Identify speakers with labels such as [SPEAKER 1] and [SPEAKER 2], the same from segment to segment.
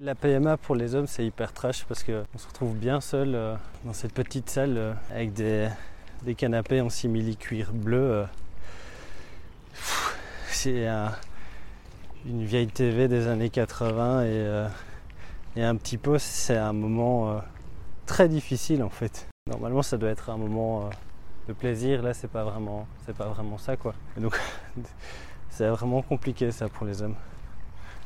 [SPEAKER 1] La PMA pour les hommes, c'est hyper trash parce qu'on se retrouve bien seul euh, dans cette petite salle euh, avec des, canapés en simili-cuir bleu. Euh. C'est une vieille TV des années 80 et, un petit poste, c'est un moment très difficile en fait. Normalement, ça doit être un moment de plaisir. Là, c'est pas vraiment, c'est pas ça quoi. Donc, c'est vraiment compliqué ça pour les hommes.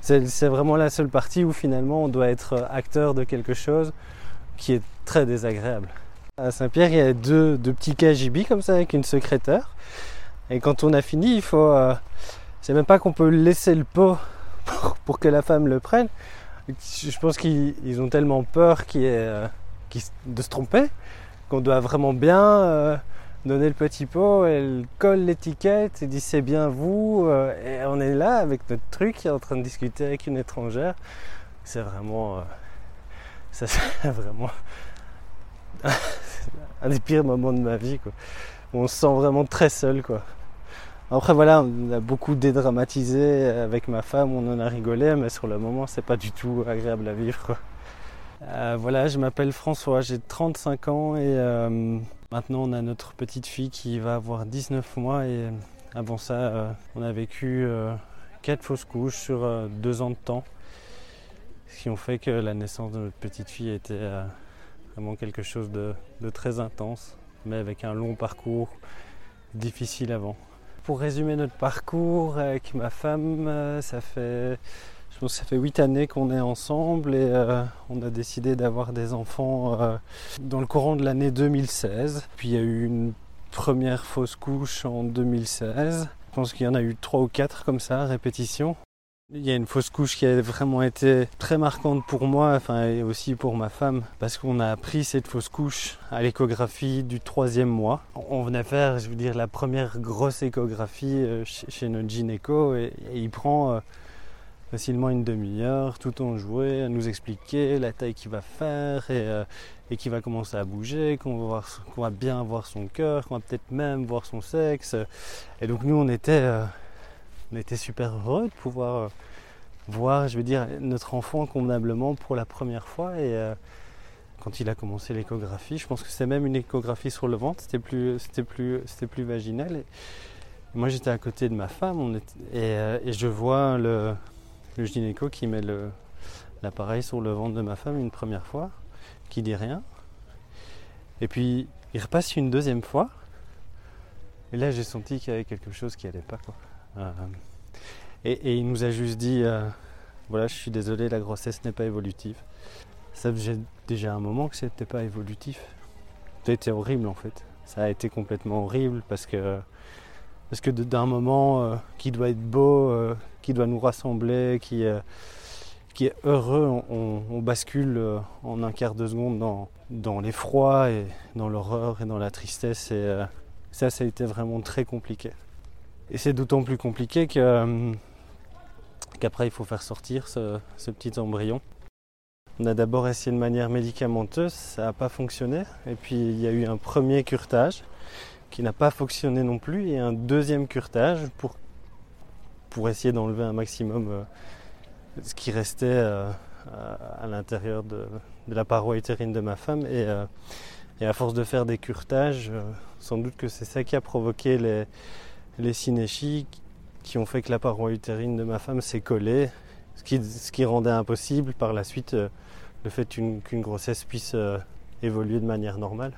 [SPEAKER 1] C'est vraiment la seule partie où finalement on doit être acteur de quelque chose qui est très désagréable. À Saint-Pierre, il y a deux, petits KGB comme ça avec une secrétaire. Et quand on a fini, il faut. Euh, c'est même pas qu'on peut laisser le pot pour, que la femme le prenne. Je pense qu'ils ont tellement peur euh, de se tromper qu'on doit vraiment bien euh, donner le petit pot, elle colle l'étiquette et dit c'est bien vous. Euh, et on est là avec notre truc, en train de discuter avec une étrangère. C'est vraiment. Euh, ça c'est vraiment. un des pires moments de ma vie quoi. On se sent vraiment très seul quoi. Après voilà, on a beaucoup dédramatisé avec ma femme, on en a rigolé, mais sur le moment c'est pas du tout agréable à vivre quoi. Euh, voilà, je m'appelle François, j'ai 35 ans et Maintenant, on a notre petite fille qui va avoir 19 mois et avant ça, euh, on a vécu 4 euh, fausses couches sur 2 euh, ans de temps. Ce qui ont fait que la naissance de notre petite fille était vraiment quelque chose de très intense, mais avec un long parcours difficile avant. Pour résumer notre parcours avec ma femme, ça fait ça fait huit années qu'on est ensemble et euh, on a décidé d'avoir des enfants euh, dans le courant de l'année 2016. Puis il y a eu une première fausse couche en 2016. Je pense qu'il y en a eu trois ou quatre comme ça, répétition. Il y a une fausse couche qui a vraiment été très marquante pour moi, enfin et aussi pour ma femme, parce qu'on a appris cette fausse couche à l'échographie du troisième mois. On venait faire, je veux dire, la première grosse échographie euh, chez notre gynéco et, il prend facilement une demi-heure, tout en joué, à nous expliquer la taille qu'il va faire et, euh, et qu'il va commencer à bouger, qu'on va, va, bien voir son cœur, qu'on va peut-être même voir son sexe. Et donc nous, on était, euh, on était super heureux de pouvoir euh, voir, je veux dire, notre enfant convenablement pour la première fois. Et quand il a commencé l'échographie, je pense que c'est même une échographie sur le ventre, c'était plus, c'était plus, c'était plus vaginal. Moi, j'étais à côté de ma femme et, et je vois le, le gynéco qui met l'appareil sur le ventre de ma femme une première fois, qui dit rien. Et puis il repasse une deuxième fois. Et là j'ai senti qu'il y avait quelque chose qui allait pas. Quoi. Euh, et, il nous a juste dit euh, voilà, je suis désolé, la grossesse n'est pas évolutive. Ça faisait déjà un moment que c'était pas évolutif. C'était horrible en fait. Ça a été complètement horrible parce que parce que d'un moment euh, qui doit être beau, euh, qui doit nous rassembler, qui, euh, est heureux, on, bascule en un quart de seconde dans, l'effroi et dans l'horreur et dans la tristesse. Et ça, ça a été vraiment très compliqué. Et c'est d'autant plus compliqué qu'après, il faut faire sortir ce, ce petit embryon. On a d'abord essayé de manière médicamenteuse, ça n'a pas fonctionné. Et puis il y a eu un premier curtage qui n'a pas fonctionné non plus, et un deuxième curtage pour, pour essayer d'enlever un maximum euh, ce qui restait euh, à, l'intérieur de, la paroi utérine de ma femme. Et, euh, et, à force de faire des curtages, sans doute que c'est ça qui a provoqué les, les synéchies qui ont fait que la paroi utérine de ma femme s'est collée, ce qui, ce qui, rendait impossible par la suite le fait qu'une grossesse puisse évoluer de manière normale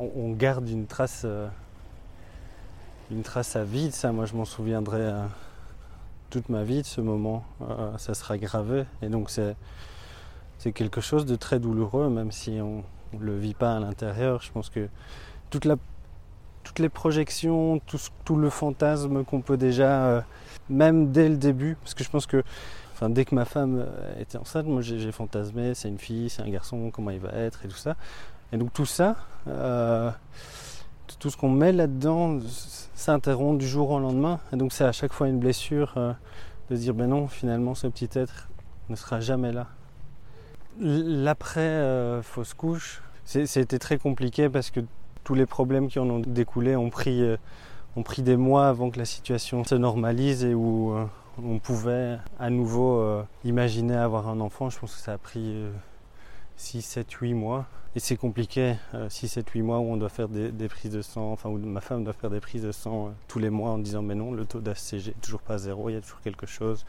[SPEAKER 1] on, garde une trace, euh, une trace à vide. Ça, moi, je m'en souviendrai euh, toute ma vie de ce moment. Euh, ça sera gravé. Et donc, c'est, quelque chose de très douloureux, même si on ne le vit pas à l'intérieur. Je pense que toute la, toutes les projections, tout, tout le fantasme qu'on peut déjà, même dès le début, parce que je pense que Enfin, dès que ma femme était enceinte, moi j'ai fantasmé, c'est une fille, c'est un garçon, comment il va être et tout ça. Et donc tout ça, euh, tout ce qu'on met là-dedans s'interrompt du jour au lendemain. Et donc c'est à chaque fois une blessure euh, de se dire ben non, finalement ce petit être ne sera jamais là. L'après euh, fausse couche, c'était très compliqué parce que tous les problèmes qui en ont découlé ont pris, des mois avant que la situation se normalise et où on pouvait à nouveau imaginer avoir un enfant. Je pense que ça a pris 6, 7, 8 mois. Et c'est compliqué, 6, 7, 8 mois où on doit faire des, prises de sang, enfin où ma femme doit faire des prises de sang euh, tous les mois en disant mais non, le taux d'ACG est toujours pas zéro, il y a toujours quelque chose.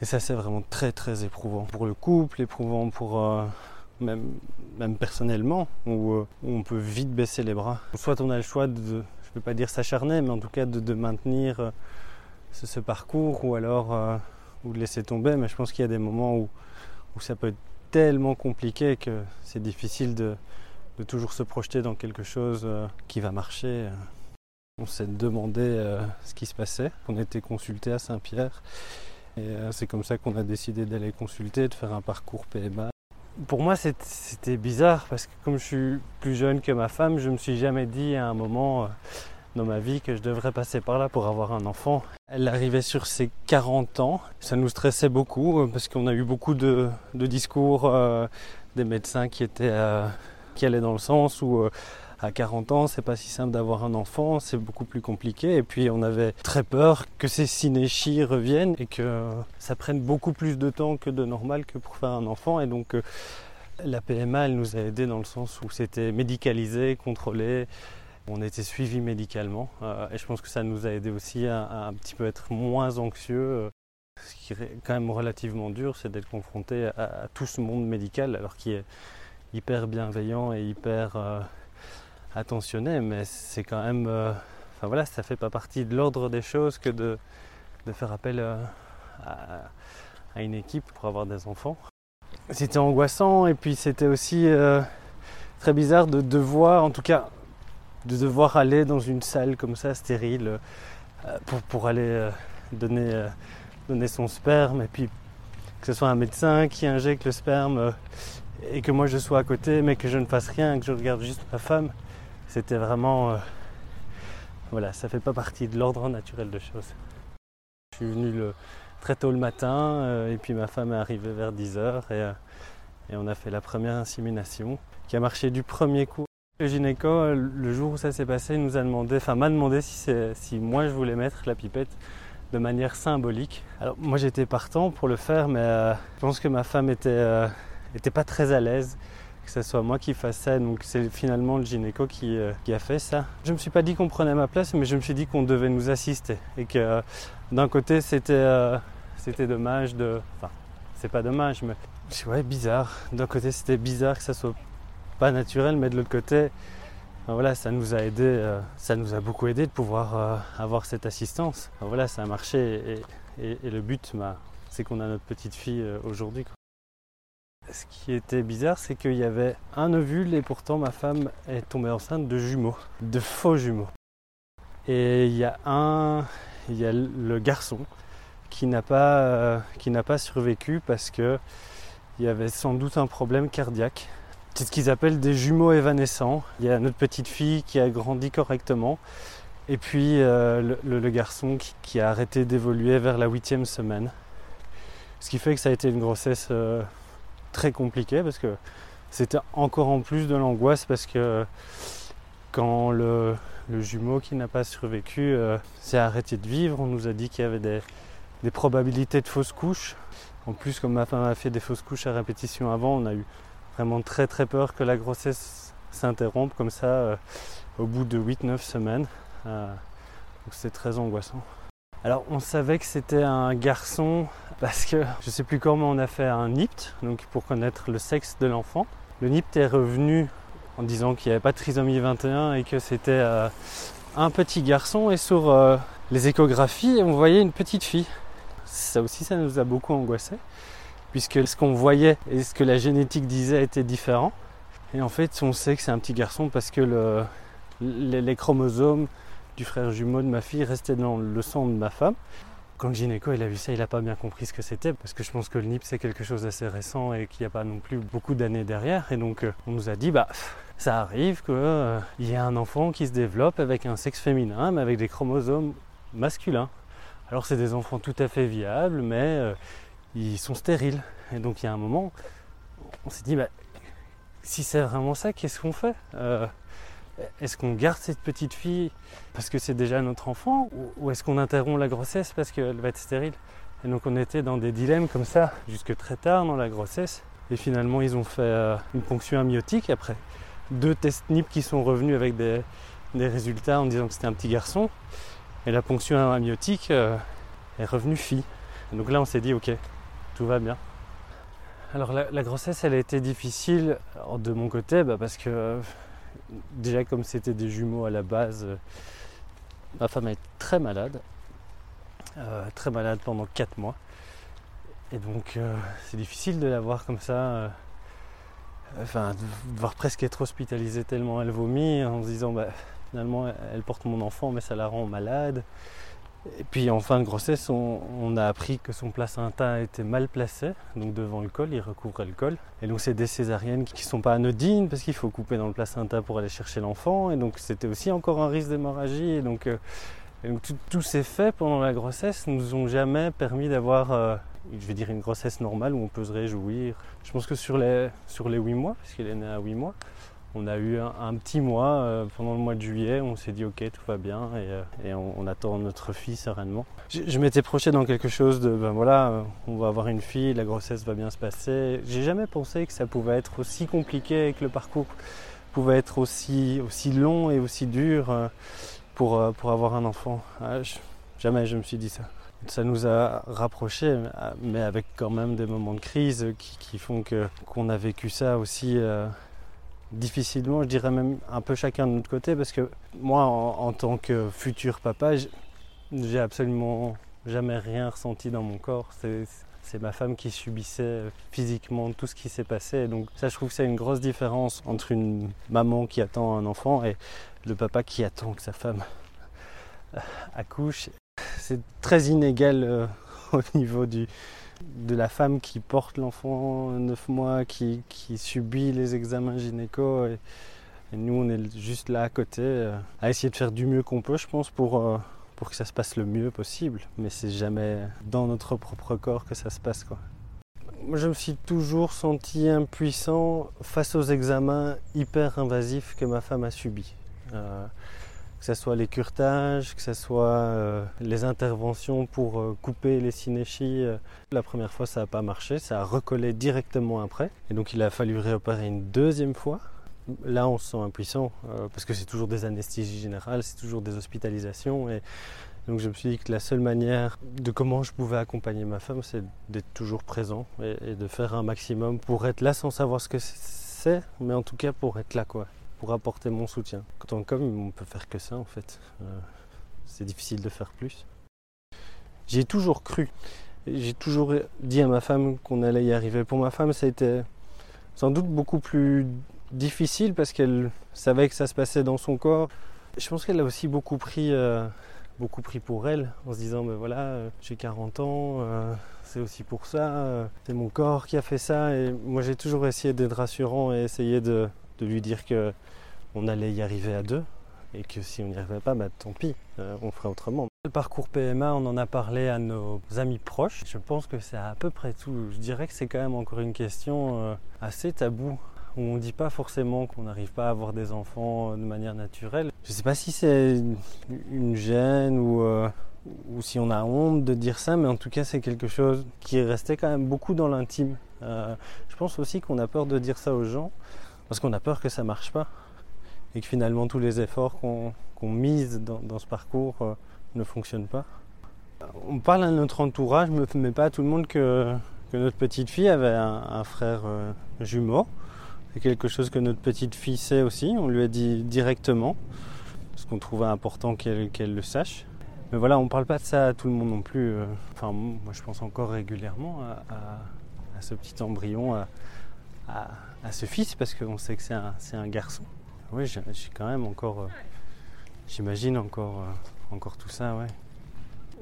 [SPEAKER 1] Et ça c'est vraiment très très éprouvant pour le couple, éprouvant pour euh, même, même personnellement, où, on peut vite baisser les bras. Soit on a le choix de, je ne veux pas dire s'acharner, mais en tout cas de, maintenir ce, parcours ou alors ou de laisser tomber. Mais je pense qu'il y a des moments où, où ça peut être tellement compliqué que c'est difficile de, toujours se projeter dans quelque chose euh, qui va marcher. On s'est demandé euh, ce qui se passait. On a été consulté à Saint-Pierre. Et euh, c'est comme ça qu'on a décidé d'aller consulter, de faire un parcours PMA. Pour moi, c'était bizarre parce que comme je suis plus jeune que ma femme, je me suis jamais dit à un moment dans ma vie que je devrais passer par là pour avoir un enfant. Elle arrivait sur ses 40 ans. Ça nous stressait beaucoup euh, parce qu'on a eu beaucoup de, discours euh, des médecins qui étaient euh, qui allaient dans le sens où à 40 ans, c'est pas si simple d'avoir un enfant, c'est beaucoup plus compliqué. Et puis on avait très peur que ces cinéchies reviennent et que ça prenne beaucoup plus de temps que de normal que pour faire un enfant. Et donc la PMA, elle nous a aidés dans le sens où c'était médicalisé, contrôlé. On était suivi médicalement euh, et je pense que ça nous a aidé aussi à, un petit peu être moins anxieux. Euh, ce qui est quand même relativement dur, c'est d'être confronté à, tout ce monde médical, alors qui est hyper bienveillant et hyper euh, attentionné, mais c'est quand même. enfin voilà, ça fait pas partie de l'ordre des choses que de, faire appel à, une équipe pour avoir des enfants. C'était angoissant et puis c'était aussi très bizarre de devoir, en tout cas de devoir aller dans une salle comme ça, stérile, euh, pour, pour aller euh, donner, euh, donner son sperme, et puis que ce soit un médecin qui injecte le sperme, et que moi je sois à côté, mais que je ne fasse rien, que je regarde juste ma femme, c'était vraiment... voilà, ça fait pas partie de l'ordre naturel de choses. Je suis venu très tôt le matin, et puis ma femme est arrivée vers 10h, et, et on a fait la première insémination, qui a marché du premier coup. Le gynéco, le jour où ça s'est passé, nous a demandé, enfin m'a demandé si, si moi je voulais mettre la pipette de manière symbolique. Alors moi j'étais partant pour le faire, mais euh, je pense que ma femme était, euh, était pas très à l'aise que ce soit moi qui fasse ça. Donc c'est finalement le gynéco qui, euh, qui, a fait ça. Je me suis pas dit qu'on prenait ma place, mais je me suis dit qu'on devait nous assister et que d'un côté c'était c'était dommage de, enfin c'est pas dommage, mais ouais bizarre. D'un côté c'était bizarre que ça soit pas naturel, mais de l'autre côté, ben voilà, ça nous a aidé, euh, ça nous a beaucoup aidé de pouvoir euh, avoir cette assistance. Ben voilà, ça a marché et, le but, ben, c'est qu'on a notre petite fille euh, aujourd'hui. Ce qui était bizarre, c'est qu'il y avait un ovule et pourtant ma femme est tombée enceinte de jumeaux, de faux jumeaux. Et il y a un, il y a le garçon qui n'a pas, qui n'a pas survécu parce que il y avait sans doute un problème cardiaque c'est ce qu'ils appellent des jumeaux évanescents. Il y a notre petite fille qui a grandi correctement. Et puis euh, le, garçon qui, a arrêté d'évoluer vers la huitième semaine. Ce qui fait que ça a été une grossesse euh, très compliquée parce que c'était encore en plus de l'angoisse parce que quand le, jumeau qui n'a pas survécu euh, s'est arrêté de vivre, on nous a dit qu'il y avait des, des probabilités de fausses couches. En plus, comme ma femme a fait des fausses couches à répétition avant, on a eu vraiment très très peur que la grossesse s'interrompe comme ça euh, au bout de 8-9 semaines. Euh, c'est très angoissant. Alors on savait que c'était un garçon parce que je sais plus comment on a fait un NIPT, donc pour connaître le sexe de l'enfant. Le NIPT est revenu en disant qu'il n'y avait pas de trisomie 21 et que c'était euh, un petit garçon et sur les échographies on voyait une petite fille. Ça aussi ça nous a beaucoup angoissé puisque ce qu'on voyait et ce que la génétique disait était différent. Et en fait, on sait que c'est un petit garçon parce que les, chromosomes du frère jumeau de ma fille restaient dans le sang de ma femme. Quand le gynéco il a vu ça, il n'a pas bien compris ce que c'était parce que je pense que le NIP c'est quelque chose d'assez récent et qu'il n'y a pas non plus beaucoup d'années derrière. Et donc euh, on nous a dit bah ça arrive qu'il euh, y ait un enfant qui se développe avec un sexe féminin mais avec des chromosomes masculins. Alors c'est des enfants tout à fait viables mais euh, ils sont stériles. Et donc il y a un moment, on s'est dit, bah, si c'est vraiment ça, qu'est-ce qu'on fait? Euh, est-ce qu'on garde cette petite fille parce que c'est déjà notre enfant ou est-ce qu'on interrompt la grossesse parce qu'elle va être stérile? Et donc on était dans des dilemmes comme ça jusque très tard dans la grossesse. Et finalement ils ont fait euh, une ponction amniotique après deux tests NIP qui sont revenus avec des, résultats en disant que c'était un petit garçon. Et la ponction amniotique euh, est revenue fille. donc là on s'est dit ok, tout va bien. Alors la, grossesse elle a été difficile de mon côté bah, parce que déjà comme c'était des jumeaux à la base, euh, ma femme est très malade, euh, très malade pendant 4 mois. Et donc euh, c'est difficile de la voir comme ça, enfin de devoir presque être hospitalisée tellement elle vomit en se disant bah, finalement elle porte mon enfant mais ça la rend malade. Et puis en fin de grossesse, on, a appris que son placenta était mal placé, donc devant le col, il recouvrait le col. Et donc c'est des césariennes qui ne sont pas anodines parce qu'il faut couper dans le placenta pour aller chercher l'enfant. Et donc c'était aussi encore un risque d'hémorragie. Et donc, euh, tous ces faits pendant la grossesse nous ont jamais permis d'avoir, euh, je vais dire, une grossesse normale où on peut se réjouir. Je pense que sur les, sur les 8 mois, puisqu'il est né à 8 mois, on a eu un, petit mois euh, pendant le mois de juillet, on s'est dit ok tout va bien et, euh, on, attend notre fille sereinement. Je, m'étais projeté dans quelque chose de ben voilà, on va avoir une fille, la grossesse va bien se passer. J'ai jamais pensé que ça pouvait être aussi compliqué, que le parcours pouvait être aussi, aussi long et aussi dur euh, pour, pour avoir un enfant. Ah, jamais je me suis dit ça. Ça nous a rapprochés, mais avec quand même des moments de crise qui, font que qu'on a vécu ça aussi difficilement, je dirais même un peu chacun de notre côté, parce que moi, en, tant que futur papa, j'ai absolument jamais rien ressenti dans mon corps. C'est ma femme qui subissait physiquement tout ce qui s'est passé. Donc ça, je trouve que c'est une grosse différence entre une maman qui attend un enfant et le papa qui attend que sa femme accouche. C'est très inégal euh, au niveau du, de la femme qui porte l'enfant 9 mois, qui, subit les examens gynéco. Et, nous, on est juste là à côté, euh, à essayer de faire du mieux qu'on peut, je pense, pour, euh, pour que ça se passe le mieux possible. Mais c'est jamais dans notre propre corps que ça se passe. Quoi. Je me suis toujours senti impuissant face aux examens hyper invasifs que ma femme a subis. Euh, que ce soit les curetages, que ce soit euh, les interventions pour euh, couper les synéchies. Euh. La première fois, ça n'a pas marché, ça a recollé directement après. Et donc, il a fallu réopérer une deuxième fois. Là, on se sent impuissant parce que c'est toujours des anesthésies générales, c'est toujours des hospitalisations. Et donc, je me suis dit que la seule manière de comment je pouvais accompagner ma femme, c'est d'être toujours présent et, et de faire un maximum pour être là sans savoir ce que c'est, mais en tout cas pour être là, quoi pour apporter mon soutien. Quand on comme on peut faire que ça en fait. Euh, c'est difficile de faire plus. J'ai toujours cru. J'ai toujours dit à ma femme qu'on allait y arriver. Pour ma femme, ça a été sans doute beaucoup plus difficile parce qu'elle savait que ça se passait dans son corps. Je pense qu'elle a aussi beaucoup pris, euh, beaucoup pris pour elle en se disant ben voilà, euh, j'ai 40 ans, c'est aussi pour ça, c'est mon corps qui a fait ça. Et moi j'ai toujours essayé d'être rassurant et essayer de, de lui dire que on allait y arriver à deux et que si on n'y arrivait pas, bah, tant pis, euh, on ferait autrement. Le parcours PMA, on en a parlé à nos amis proches. Je pense que c'est à peu près tout. Je dirais que c'est quand même encore une question euh, assez taboue où on ne dit pas forcément qu'on n'arrive pas à avoir des enfants euh, de manière naturelle. Je ne sais pas si c'est une gêne ou, ou si on a honte de dire ça, mais en tout cas c'est quelque chose qui est resté quand même beaucoup dans l'intime. je pense aussi qu'on a peur de dire ça aux gens parce qu'on a peur que ça marche pas et que finalement tous les efforts qu'on mise dans, ce parcours euh, ne fonctionnent pas. On parle à notre entourage, mais pas à tout le monde que, notre petite fille avait un, frère euh, jumeau. C'est quelque chose que notre petite fille sait aussi, on lui a dit directement, parce qu'on trouvait important qu'elle le sache. Mais voilà, on ne parle pas de ça à tout le monde non plus. Euh. Enfin, moi je pense encore régulièrement à, ce petit embryon, à ce fils parce qu'on sait que c'est un, un, garçon. Oui, j'ai quand même encore. Euh, j'imagine encore, euh, encore tout ça, ouais.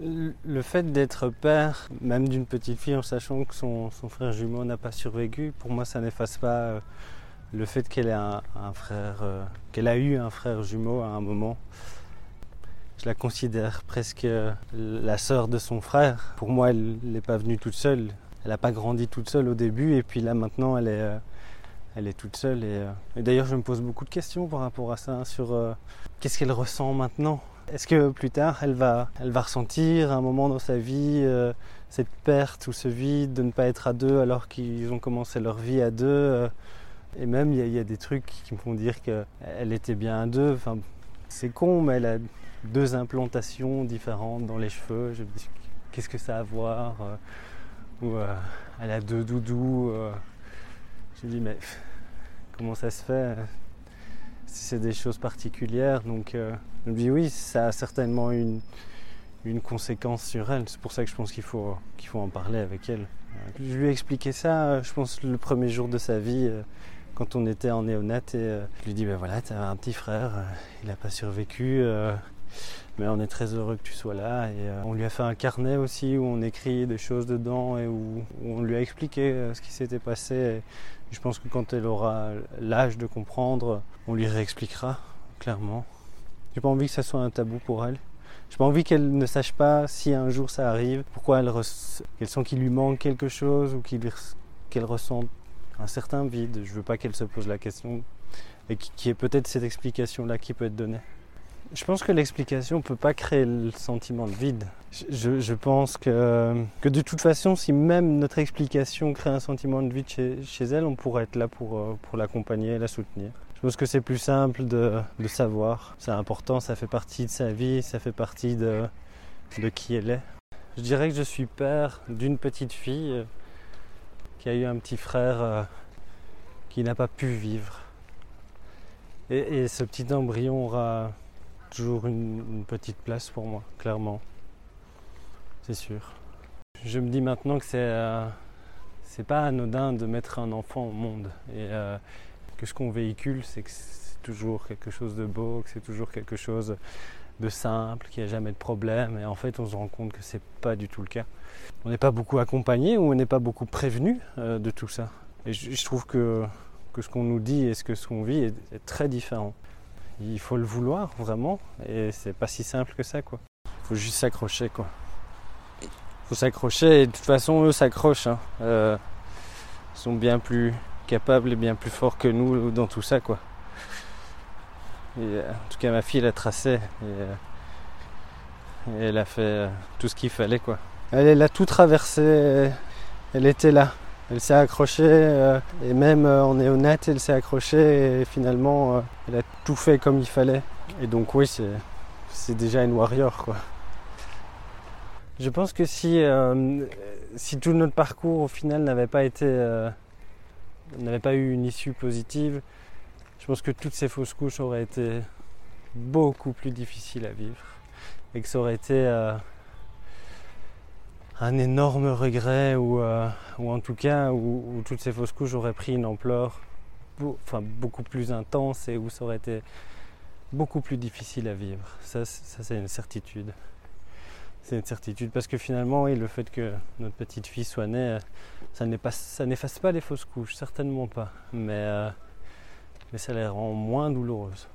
[SPEAKER 1] Le fait d'être père, même d'une petite fille, en sachant que son, son frère jumeau n'a pas survécu, pour moi, ça n'efface pas euh, le fait qu'elle ait un, frère, qu'elle a eu un frère jumeau à un moment. Je la considère presque la sœur de son frère. Pour moi, elle n'est pas venue toute seule. Elle n'a pas grandi toute seule au début, et puis là maintenant, elle est est toute seule. Et, et d'ailleurs, je me pose beaucoup de questions par rapport à ça, sur qu'est-ce qu'elle ressent maintenant? Est-ce que plus tard, elle va, elle va ressentir un moment dans sa vie cette perte ou ce vide de ne pas être à deux alors qu'ils ont commencé leur vie à deux Et même, il y, a des trucs qui me font dire qu'elle était bien à deux. Enfin, c'est con, mais elle a deux implantations différentes dans les cheveux. Je qu'est-ce que ça a à voir Ou elle a deux doudous. je me dis, mais comment ça se fait C'est des choses particulières? Donc, je me dis, oui, ça a certainement une, une conséquence sur elle. C'est pour ça que je pense qu'il faut, qu'il faut en parler avec elle. Je lui ai expliqué ça, je pense, le premier jour de sa vie quand on était en néonat et euh, je lui dis ben voilà, tu as un petit frère, euh, il n'a pas survécu, euh, mais on est très heureux que tu sois là. Et on lui a fait un carnet aussi où on écrit des choses dedans et où, on lui a expliqué ce qui s'était passé. Je pense que quand elle aura l'âge de comprendre, on lui réexpliquera clairement. J'ai pas envie que ça soit un tabou pour elle. J'ai pas envie qu'elle ne sache pas si un jour ça arrive, pourquoi elle, sent qu'il lui manque quelque chose ou qu'elle ressent un certain vide. Je veux pas qu'elle se pose la question et qu'il y ait peut-être cette explication-là qui peut être donnée. Je pense que l'explication ne peut pas créer le sentiment de vide. Je, pense que, que de toute façon, si même notre explication crée un sentiment de vide chez, elle, on pourrait être là pour, euh, pour l'accompagner, la soutenir. Je pense que c'est plus simple de, de savoir. C'est important, ça fait partie de sa vie, ça fait partie de, de qui elle est. Je dirais que je suis père d'une petite fille qui a eu un petit frère euh, qui n'a pas pu vivre. Et, ce petit embryon aura toujours une, petite place pour moi, clairement. C'est sûr. Je me dis maintenant que c'est euh, pas anodin de mettre un enfant au monde et euh, que ce qu'on véhicule, c'est que c'est toujours quelque chose de beau, que c'est toujours quelque chose de simple, qu'il n'y a jamais de problème. Et en fait, on se rend compte que c'est pas du tout le cas. On n'est pas beaucoup accompagné ou on n'est pas beaucoup prévenu euh, de tout ça. Et je, trouve que, que ce qu'on nous dit et ce que ce qu'on vit est, très différent. Il faut le vouloir vraiment, et c'est pas si simple que ça, quoi. Faut juste s'accrocher, quoi. Faut s'accrocher, et de toute façon, eux s'accrochent. Hein. Euh, ils sont bien plus capables et bien plus forts que nous dans tout ça, quoi. Euh, en tout cas, ma fille, elle a tracé et, euh, elle a fait tout ce qu'il fallait. quoi. Elle a tout traversé, elle était là. Elle s'est accrochée et même en néonat, elle s'est accrochée et finalement, elle a tout fait comme il fallait. Et donc, oui, c'est déjà une warrior. quoi. Je pense que si, si tout notre parcours au final n'avait pas été, n'avait pas eu une issue positive, je pense que toutes ces fausses couches auraient été beaucoup plus difficiles à vivre et que ça aurait été euh, un énorme regret ou, euh, en tout cas où, toutes ces fausses couches auraient pris une ampleur enfin, beaucoup plus intense et où ça aurait été beaucoup plus difficile à vivre. Ça, c'est une certitude. C'est une certitude parce que finalement, oui, le fait que notre petite fille soit née, ça n'efface pas les fausses couches, certainement pas. Mais euh, mais ça les rend moins douloureuses.